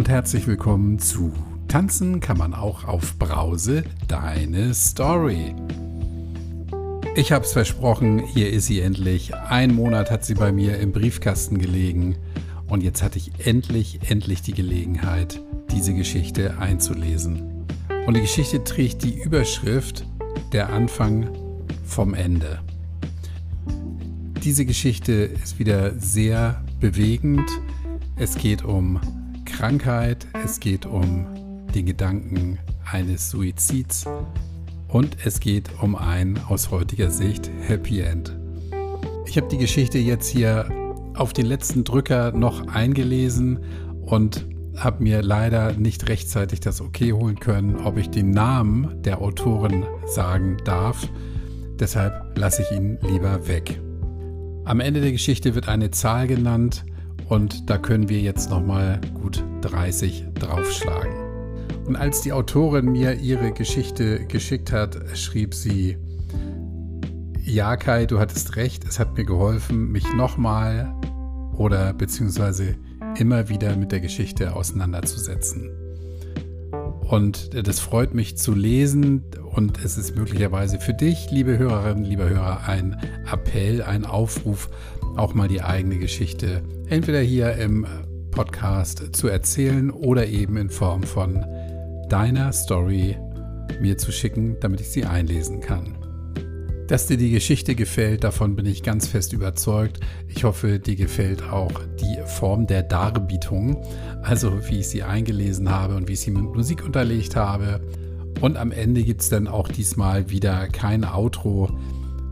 und herzlich willkommen zu Tanzen kann man auch auf Brause, deine Story. Ich hab's versprochen, hier ist sie endlich. Ein Monat hat sie bei mir im Briefkasten gelegen und jetzt hatte ich endlich, endlich die Gelegenheit, diese Geschichte einzulesen. Und die Geschichte trägt die Überschrift Der Anfang vom Ende. Diese Geschichte ist wieder sehr bewegend. Es geht um Krankheit, es geht um den Gedanken eines Suizids und es geht um ein aus heutiger Sicht Happy End. Ich habe die Geschichte jetzt hier auf den letzten Drücker noch eingelesen und habe mir leider nicht rechtzeitig das Okay holen können, ob ich den Namen der Autorin sagen darf. Deshalb lasse ich ihn lieber weg. Am Ende der Geschichte wird eine Zahl genannt und da können wir jetzt nochmal gut 30 draufschlagen. Und als die Autorin mir ihre Geschichte geschickt hat, schrieb sie, ja Kai, du hattest recht, es hat mir geholfen, mich nochmal oder beziehungsweise immer wieder mit der Geschichte auseinanderzusetzen. Und das freut mich zu lesen und es ist möglicherweise für dich, liebe Hörerinnen, lieber Hörer, ein Appell, ein Aufruf, auch mal die eigene Geschichte entweder hier im Podcast zu erzählen oder eben in Form von deiner Story mir zu schicken, damit ich sie einlesen kann. Dass dir die Geschichte gefällt, davon bin ich ganz fest überzeugt. Ich hoffe, dir gefällt auch die Form der Darbietung, also wie ich sie eingelesen habe und wie ich sie mit Musik unterlegt habe. Und am Ende gibt es dann auch diesmal wieder kein Outro.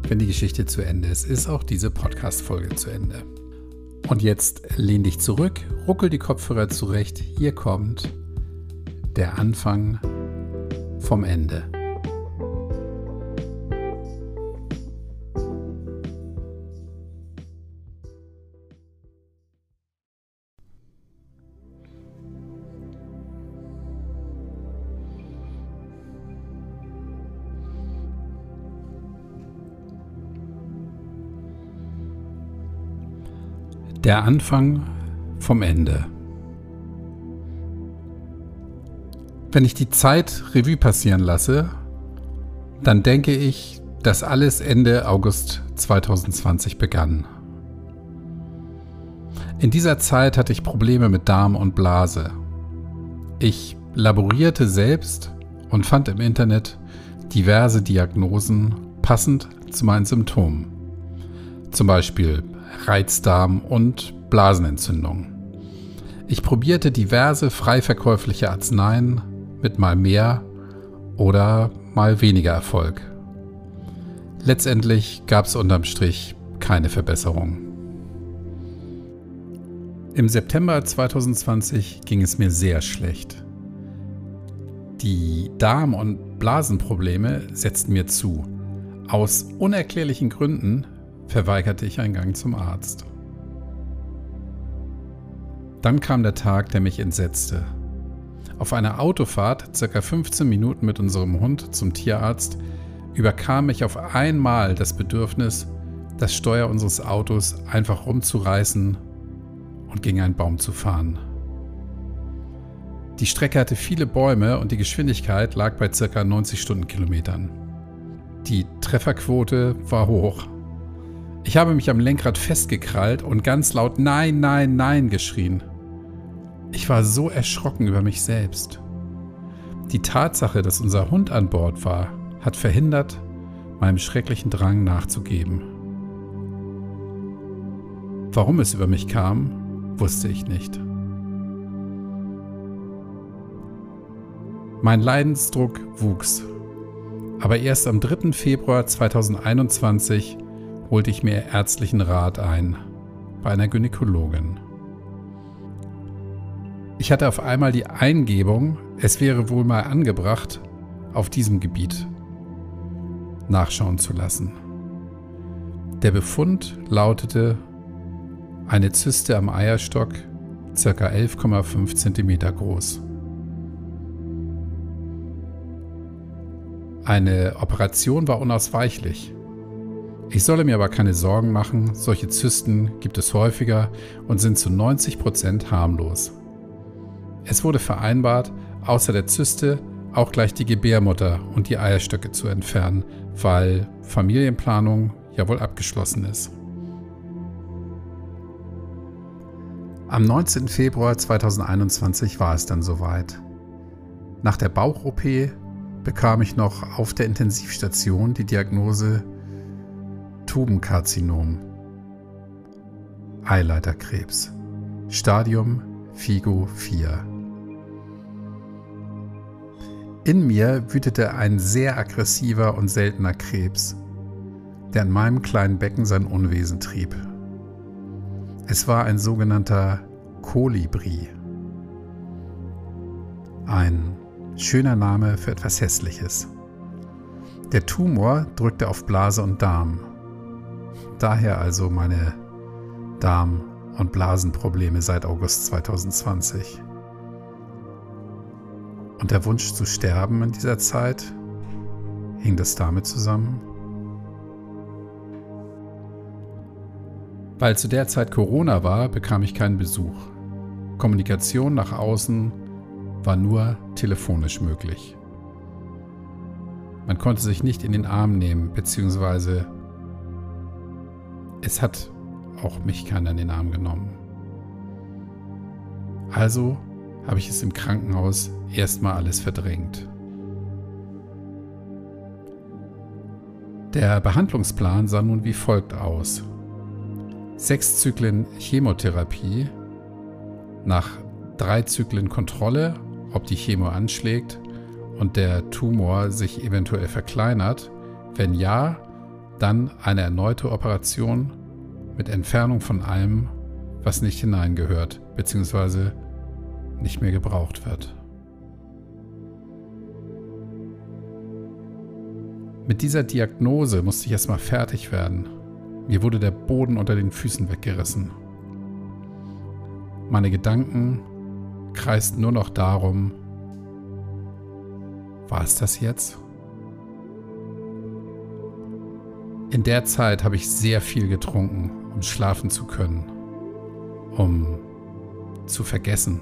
Wenn die Geschichte zu Ende ist, ist auch diese Podcast-Folge zu Ende. Und jetzt lehn dich zurück, ruckel die Kopfhörer zurecht. Hier kommt der Anfang vom Ende. Der Anfang vom Ende. Wenn ich die Zeit Revue passieren lasse, dann denke ich, dass alles Ende August 2020 begann. In dieser Zeit hatte ich Probleme mit Darm und Blase. Ich laborierte selbst und fand im Internet diverse Diagnosen passend zu meinen Symptomen. Zum Beispiel Reizdarm und Blasenentzündung. Ich probierte diverse frei verkäufliche Arzneien, mit mal mehr oder mal weniger Erfolg. Letztendlich gab es unterm Strich keine Verbesserung. Im September 2020 ging es mir sehr schlecht. Die Darm- und Blasenprobleme setzten mir zu. Aus unerklärlichen Gründen verweigerte ich einen Gang zum Arzt. Dann kam der Tag, der mich entsetzte. Auf einer Autofahrt, circa 15 Minuten mit unserem Hund zum Tierarzt, überkam mich auf einmal das Bedürfnis, das Steuer unseres Autos einfach rumzureißen und gegen einen Baum zu fahren. Die Strecke hatte viele Bäume und die Geschwindigkeit lag bei ca. 90 Stundenkilometern. Die Trefferquote war hoch. Ich habe mich am Lenkrad festgekrallt und ganz laut Nein, nein, nein geschrien. Ich war so erschrocken über mich selbst. Die Tatsache, dass unser Hund an Bord war, hat verhindert, meinem schrecklichen Drang nachzugeben. Warum es über mich kam, wusste ich nicht. Mein Leidensdruck wuchs, aber erst am 3. Februar 2021 holte ich mir ärztlichen Rat ein bei einer Gynäkologin. Ich hatte auf einmal die Eingebung, es wäre wohl mal angebracht, auf diesem Gebiet nachschauen zu lassen. Der Befund lautete eine Zyste am Eierstock, ca. 11,5 cm groß. Eine Operation war unausweichlich. Ich solle mir aber keine Sorgen machen, solche Zysten gibt es häufiger und sind zu 90 Prozent harmlos. Es wurde vereinbart, außer der Zyste auch gleich die Gebärmutter und die Eierstöcke zu entfernen, weil Familienplanung ja wohl abgeschlossen ist. Am 19. Februar 2021 war es dann soweit. Nach der Bauch-OP bekam ich noch auf der Intensivstation die Diagnose Tubenkarzinom, Eileiterkrebs, Stadium FIGO 4. In mir wütete ein sehr aggressiver und seltener Krebs, der in meinem kleinen Becken sein Unwesen trieb. Es war ein sogenannter Kolibri. Ein schöner Name für etwas Hässliches. Der Tumor drückte auf Blase und Darm. Daher also meine Darm- und Blasenprobleme seit August 2020. Und der Wunsch zu sterben in dieser Zeit, hing das damit zusammen? Weil zu der Zeit Corona war, bekam ich keinen Besuch. Kommunikation nach außen war nur telefonisch möglich. Man konnte sich nicht in den Arm nehmen, beziehungsweise es hat auch mich keiner in den Arm genommen. Also habe ich es im Krankenhaus erstmal alles verdrängt. Der Behandlungsplan sah nun wie folgt aus. Sechs Zyklen Chemotherapie, nach drei Zyklen Kontrolle, ob die Chemo anschlägt und der Tumor sich eventuell verkleinert. Wenn ja, dann eine erneute Operation mit Entfernung von allem, was nicht hineingehört bzw. nicht mehr gebraucht wird. Mit dieser Diagnose musste ich erstmal fertig werden. Mir wurde der Boden unter den Füßen weggerissen. Meine Gedanken kreisten nur noch darum, war es das jetzt? In der Zeit habe ich sehr viel getrunken, um schlafen zu können, um zu vergessen.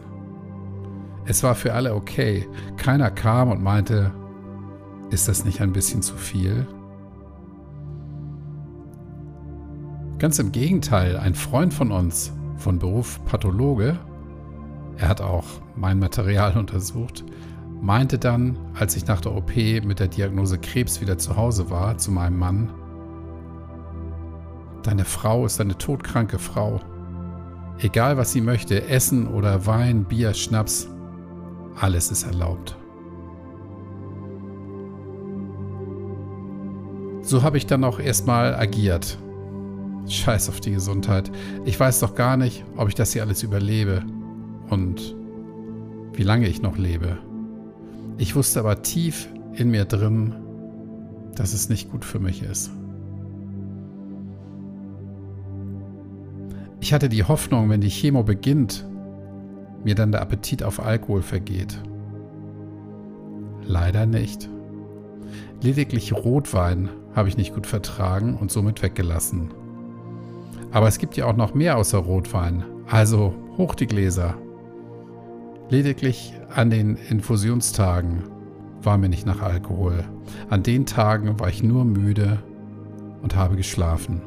Es war für alle okay. Keiner kam und meinte, ist das nicht ein bisschen zu viel? Ganz im Gegenteil, ein Freund von uns, von Beruf Pathologe, er hat auch mein Material untersucht, meinte dann, als ich nach der OP mit der Diagnose Krebs wieder zu Hause war, zu meinem Mann, Deine Frau ist eine todkranke Frau. Egal was sie möchte, Essen oder Wein, Bier, Schnaps, alles ist erlaubt. So habe ich dann auch erstmal agiert. Scheiß auf die Gesundheit. Ich weiß doch gar nicht, ob ich das hier alles überlebe und wie lange ich noch lebe. Ich wusste aber tief in mir drin, dass es nicht gut für mich ist. Ich hatte die Hoffnung, wenn die Chemo beginnt, mir dann der Appetit auf Alkohol vergeht. Leider nicht. Lediglich Rotwein habe ich nicht gut vertragen und somit weggelassen. Aber es gibt ja auch noch mehr außer Rotwein. Also hoch die Gläser. Lediglich an den Infusionstagen war mir nicht nach Alkohol. An den Tagen war ich nur müde und habe geschlafen.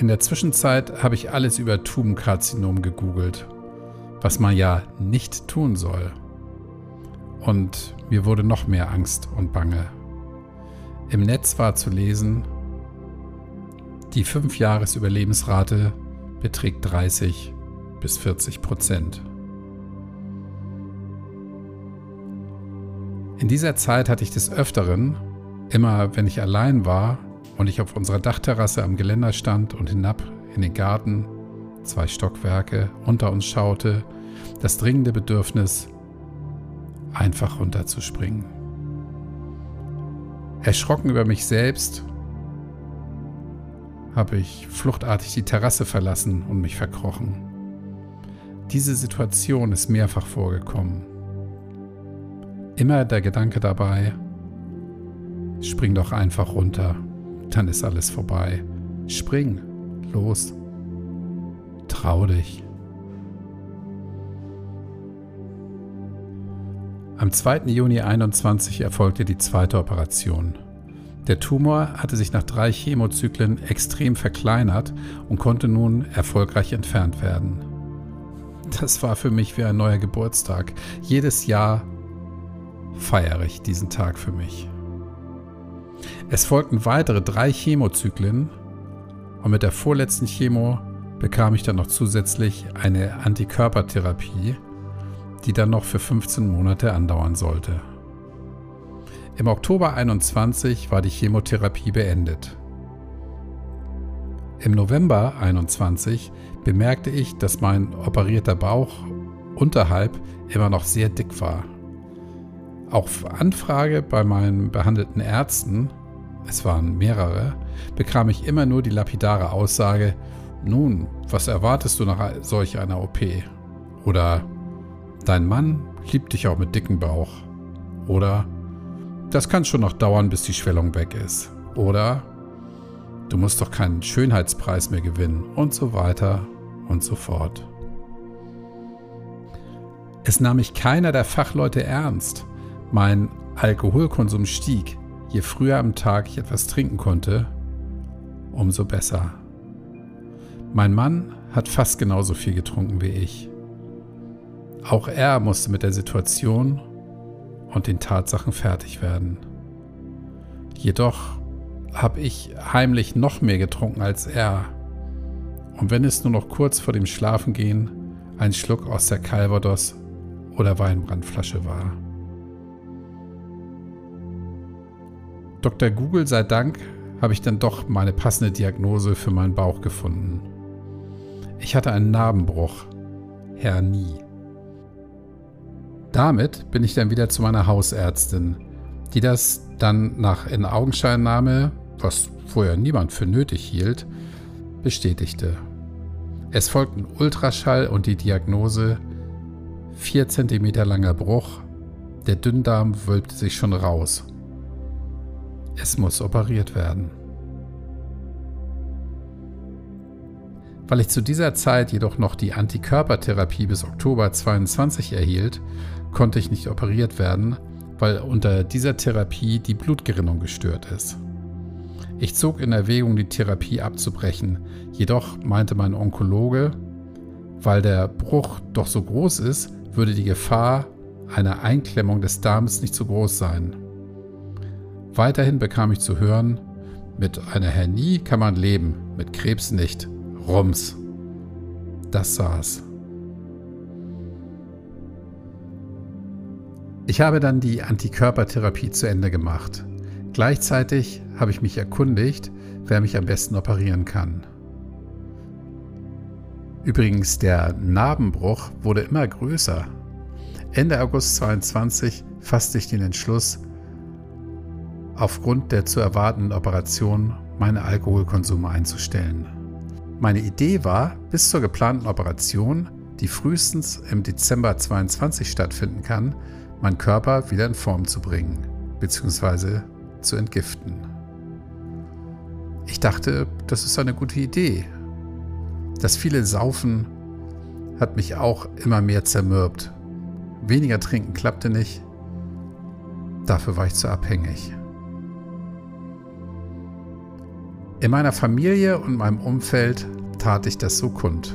In der Zwischenzeit habe ich alles über Tubenkarzinom gegoogelt, was man ja nicht tun soll. Und mir wurde noch mehr Angst und Bange. Im Netz war zu lesen, die 5-Jahres-Überlebensrate beträgt 30 bis 40 Prozent. In dieser Zeit hatte ich des Öfteren, immer wenn ich allein war, und ich auf unserer Dachterrasse am Geländer stand und hinab in den Garten, zwei Stockwerke, unter uns schaute, das dringende Bedürfnis, einfach runterzuspringen. Erschrocken über mich selbst, habe ich fluchtartig die Terrasse verlassen und mich verkrochen. Diese Situation ist mehrfach vorgekommen. Immer der Gedanke dabei, spring doch einfach runter dann ist alles vorbei. Spring, los. Trau dich. Am 2. Juni 21 erfolgte die zweite Operation. Der Tumor hatte sich nach drei Chemozyklen extrem verkleinert und konnte nun erfolgreich entfernt werden. Das war für mich wie ein neuer Geburtstag. Jedes Jahr feiere ich diesen Tag für mich. Es folgten weitere drei Chemozyklen und mit der vorletzten Chemo bekam ich dann noch zusätzlich eine Antikörpertherapie, die dann noch für 15 Monate andauern sollte. Im Oktober 21 war die Chemotherapie beendet. Im November 21 bemerkte ich, dass mein operierter Bauch unterhalb immer noch sehr dick war. Auf Anfrage bei meinen behandelten Ärzten, es waren mehrere, bekam ich immer nur die lapidare Aussage, nun, was erwartest du nach solch einer OP? Oder dein Mann liebt dich auch mit dicken Bauch. Oder das kann schon noch dauern, bis die Schwellung weg ist. Oder du musst doch keinen Schönheitspreis mehr gewinnen und so weiter und so fort. Es nahm mich keiner der Fachleute ernst. Mein Alkoholkonsum stieg. Je früher am Tag ich etwas trinken konnte, umso besser. Mein Mann hat fast genauso viel getrunken wie ich. Auch er musste mit der Situation und den Tatsachen fertig werden. Jedoch habe ich heimlich noch mehr getrunken als er. Und wenn es nur noch kurz vor dem Schlafengehen ein Schluck aus der Calvados oder Weinbrandflasche war. Dr. Google sei Dank habe ich dann doch meine passende Diagnose für meinen Bauch gefunden. Ich hatte einen Narbenbruch, Hernie. Damit bin ich dann wieder zu meiner Hausärztin, die das dann nach in Augenscheinnahme, was vorher niemand für nötig hielt, bestätigte. Es folgten Ultraschall und die Diagnose 4 cm langer Bruch, der Dünndarm wölbte sich schon raus. Es muss operiert werden. Weil ich zu dieser Zeit jedoch noch die Antikörpertherapie bis Oktober 22 erhielt, konnte ich nicht operiert werden, weil unter dieser Therapie die Blutgerinnung gestört ist. Ich zog in Erwägung, die Therapie abzubrechen, jedoch meinte mein Onkologe, weil der Bruch doch so groß ist, würde die Gefahr einer Einklemmung des Darms nicht so groß sein. Weiterhin bekam ich zu hören, mit einer Hernie kann man leben, mit Krebs nicht. Rums. Das saß. Ich habe dann die Antikörpertherapie zu Ende gemacht. Gleichzeitig habe ich mich erkundigt, wer mich am besten operieren kann. Übrigens, der Narbenbruch wurde immer größer. Ende August 22 fasste ich den Entschluss, aufgrund der zu erwartenden Operation meine Alkoholkonsum einzustellen. Meine Idee war, bis zur geplanten Operation, die frühestens im Dezember 22 stattfinden kann, meinen Körper wieder in Form zu bringen bzw. zu entgiften. Ich dachte, das ist eine gute Idee. Das viele Saufen hat mich auch immer mehr zermürbt. Weniger trinken klappte nicht. Dafür war ich zu abhängig. In meiner Familie und meinem Umfeld tat ich das so kund.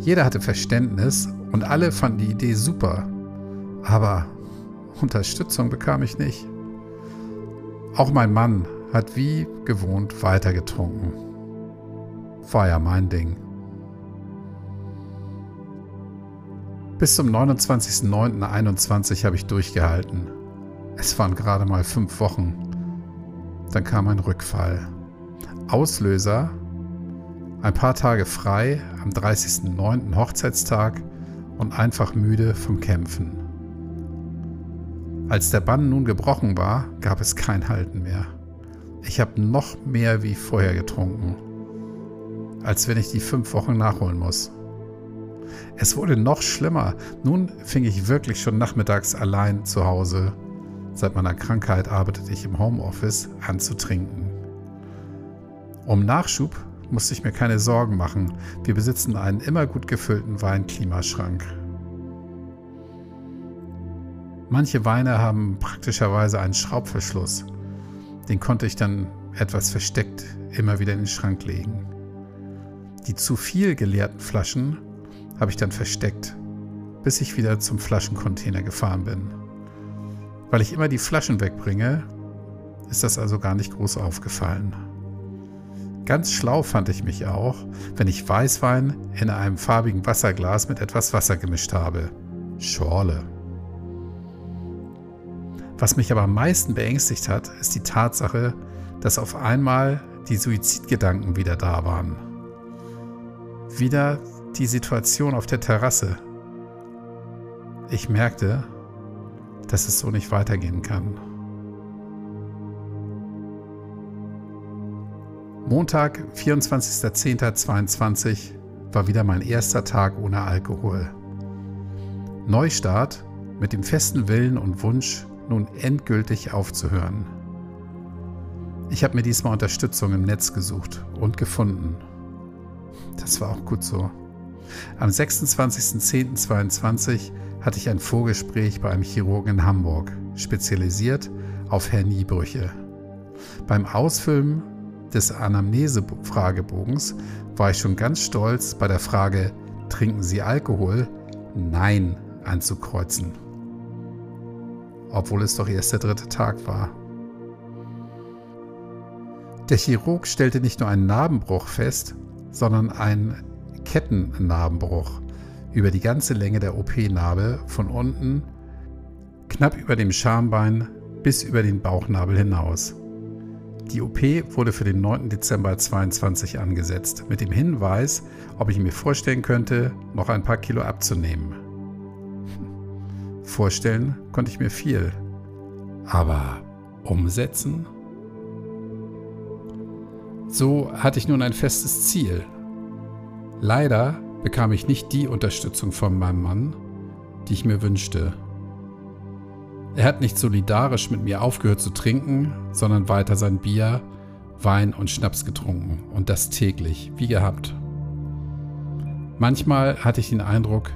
Jeder hatte Verständnis und alle fanden die Idee super. Aber Unterstützung bekam ich nicht. Auch mein Mann hat wie gewohnt weitergetrunken. War ja mein Ding. Bis zum 29.09.21 habe ich durchgehalten. Es waren gerade mal fünf Wochen. Dann kam ein Rückfall. Auslöser: ein paar Tage frei am 30.09. Hochzeitstag und einfach müde vom Kämpfen. Als der Bann nun gebrochen war, gab es kein Halten mehr. Ich habe noch mehr wie vorher getrunken, als wenn ich die fünf Wochen nachholen muss. Es wurde noch schlimmer. Nun fing ich wirklich schon nachmittags allein zu Hause. Seit meiner Krankheit arbeitete ich im Homeoffice an zu trinken. Um Nachschub musste ich mir keine Sorgen machen. Wir besitzen einen immer gut gefüllten Weinklimaschrank. Manche Weine haben praktischerweise einen Schraubverschluss. Den konnte ich dann etwas versteckt immer wieder in den Schrank legen. Die zu viel geleerten Flaschen habe ich dann versteckt, bis ich wieder zum Flaschencontainer gefahren bin. Weil ich immer die Flaschen wegbringe, ist das also gar nicht groß aufgefallen. Ganz schlau fand ich mich auch, wenn ich Weißwein in einem farbigen Wasserglas mit etwas Wasser gemischt habe. Schorle. Was mich aber am meisten beängstigt hat, ist die Tatsache, dass auf einmal die Suizidgedanken wieder da waren. Wieder die Situation auf der Terrasse. Ich merkte, dass es so nicht weitergehen kann. Montag, 24.10.22 war wieder mein erster Tag ohne Alkohol. Neustart mit dem festen Willen und Wunsch, nun endgültig aufzuhören. Ich habe mir diesmal Unterstützung im Netz gesucht und gefunden. Das war auch gut so. Am 26.10.22 hatte ich ein Vorgespräch bei einem Chirurgen in Hamburg, spezialisiert auf Herniebrüche. Beim Ausfüllen des Anamnese-Fragebogens war ich schon ganz stolz, bei der Frage Trinken Sie Alkohol? Nein anzukreuzen. Obwohl es doch erst der dritte Tag war. Der Chirurg stellte nicht nur einen Narbenbruch fest, sondern einen Kettennarbenbruch über die ganze Länge der OP-Narbe von unten knapp über dem Schambein bis über den Bauchnabel hinaus. Die OP wurde für den 9. Dezember 2022 angesetzt, mit dem Hinweis, ob ich mir vorstellen könnte, noch ein paar Kilo abzunehmen. Vorstellen konnte ich mir viel, aber umsetzen? So hatte ich nun ein festes Ziel. Leider bekam ich nicht die Unterstützung von meinem Mann, die ich mir wünschte. Er hat nicht solidarisch mit mir aufgehört zu trinken, sondern weiter sein Bier, Wein und Schnaps getrunken und das täglich, wie gehabt. Manchmal hatte ich den Eindruck,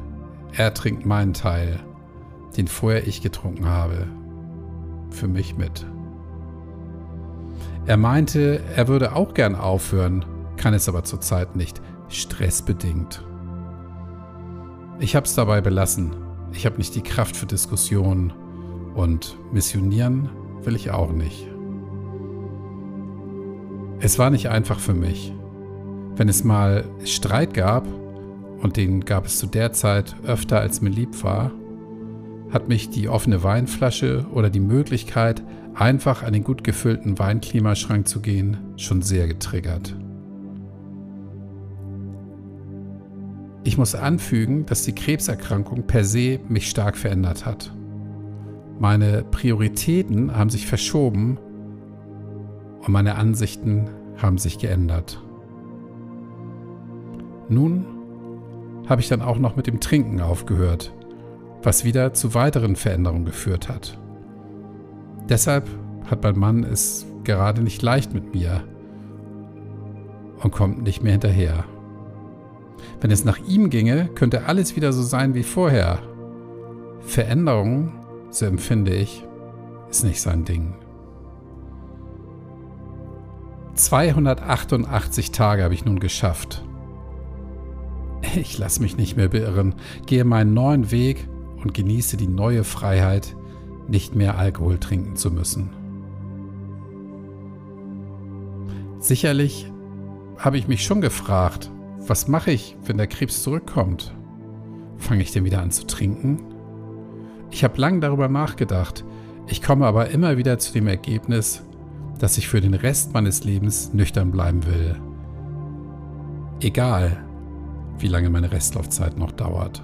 er trinkt meinen Teil, den vorher ich getrunken habe, für mich mit. Er meinte, er würde auch gern aufhören, kann es aber zurzeit nicht, stressbedingt. Ich habe es dabei belassen. Ich habe nicht die Kraft für Diskussionen und missionieren will ich auch nicht. Es war nicht einfach für mich. Wenn es mal Streit gab, und den gab es zu der Zeit öfter als mir lieb war, hat mich die offene Weinflasche oder die Möglichkeit, einfach an den gut gefüllten Weinklimaschrank zu gehen, schon sehr getriggert. Ich muss anfügen, dass die Krebserkrankung per se mich stark verändert hat. Meine Prioritäten haben sich verschoben und meine Ansichten haben sich geändert. Nun habe ich dann auch noch mit dem Trinken aufgehört, was wieder zu weiteren Veränderungen geführt hat. Deshalb hat mein Mann es gerade nicht leicht mit mir und kommt nicht mehr hinterher. Wenn es nach ihm ginge, könnte alles wieder so sein wie vorher. Veränderungen so empfinde ich, ist nicht sein Ding. 288 Tage habe ich nun geschafft. Ich lasse mich nicht mehr beirren, gehe meinen neuen Weg und genieße die neue Freiheit, nicht mehr Alkohol trinken zu müssen. Sicherlich habe ich mich schon gefragt, was mache ich, wenn der Krebs zurückkommt? Fange ich denn wieder an zu trinken? Ich habe lange darüber nachgedacht. Ich komme aber immer wieder zu dem Ergebnis, dass ich für den Rest meines Lebens nüchtern bleiben will. Egal, wie lange meine Restlaufzeit noch dauert.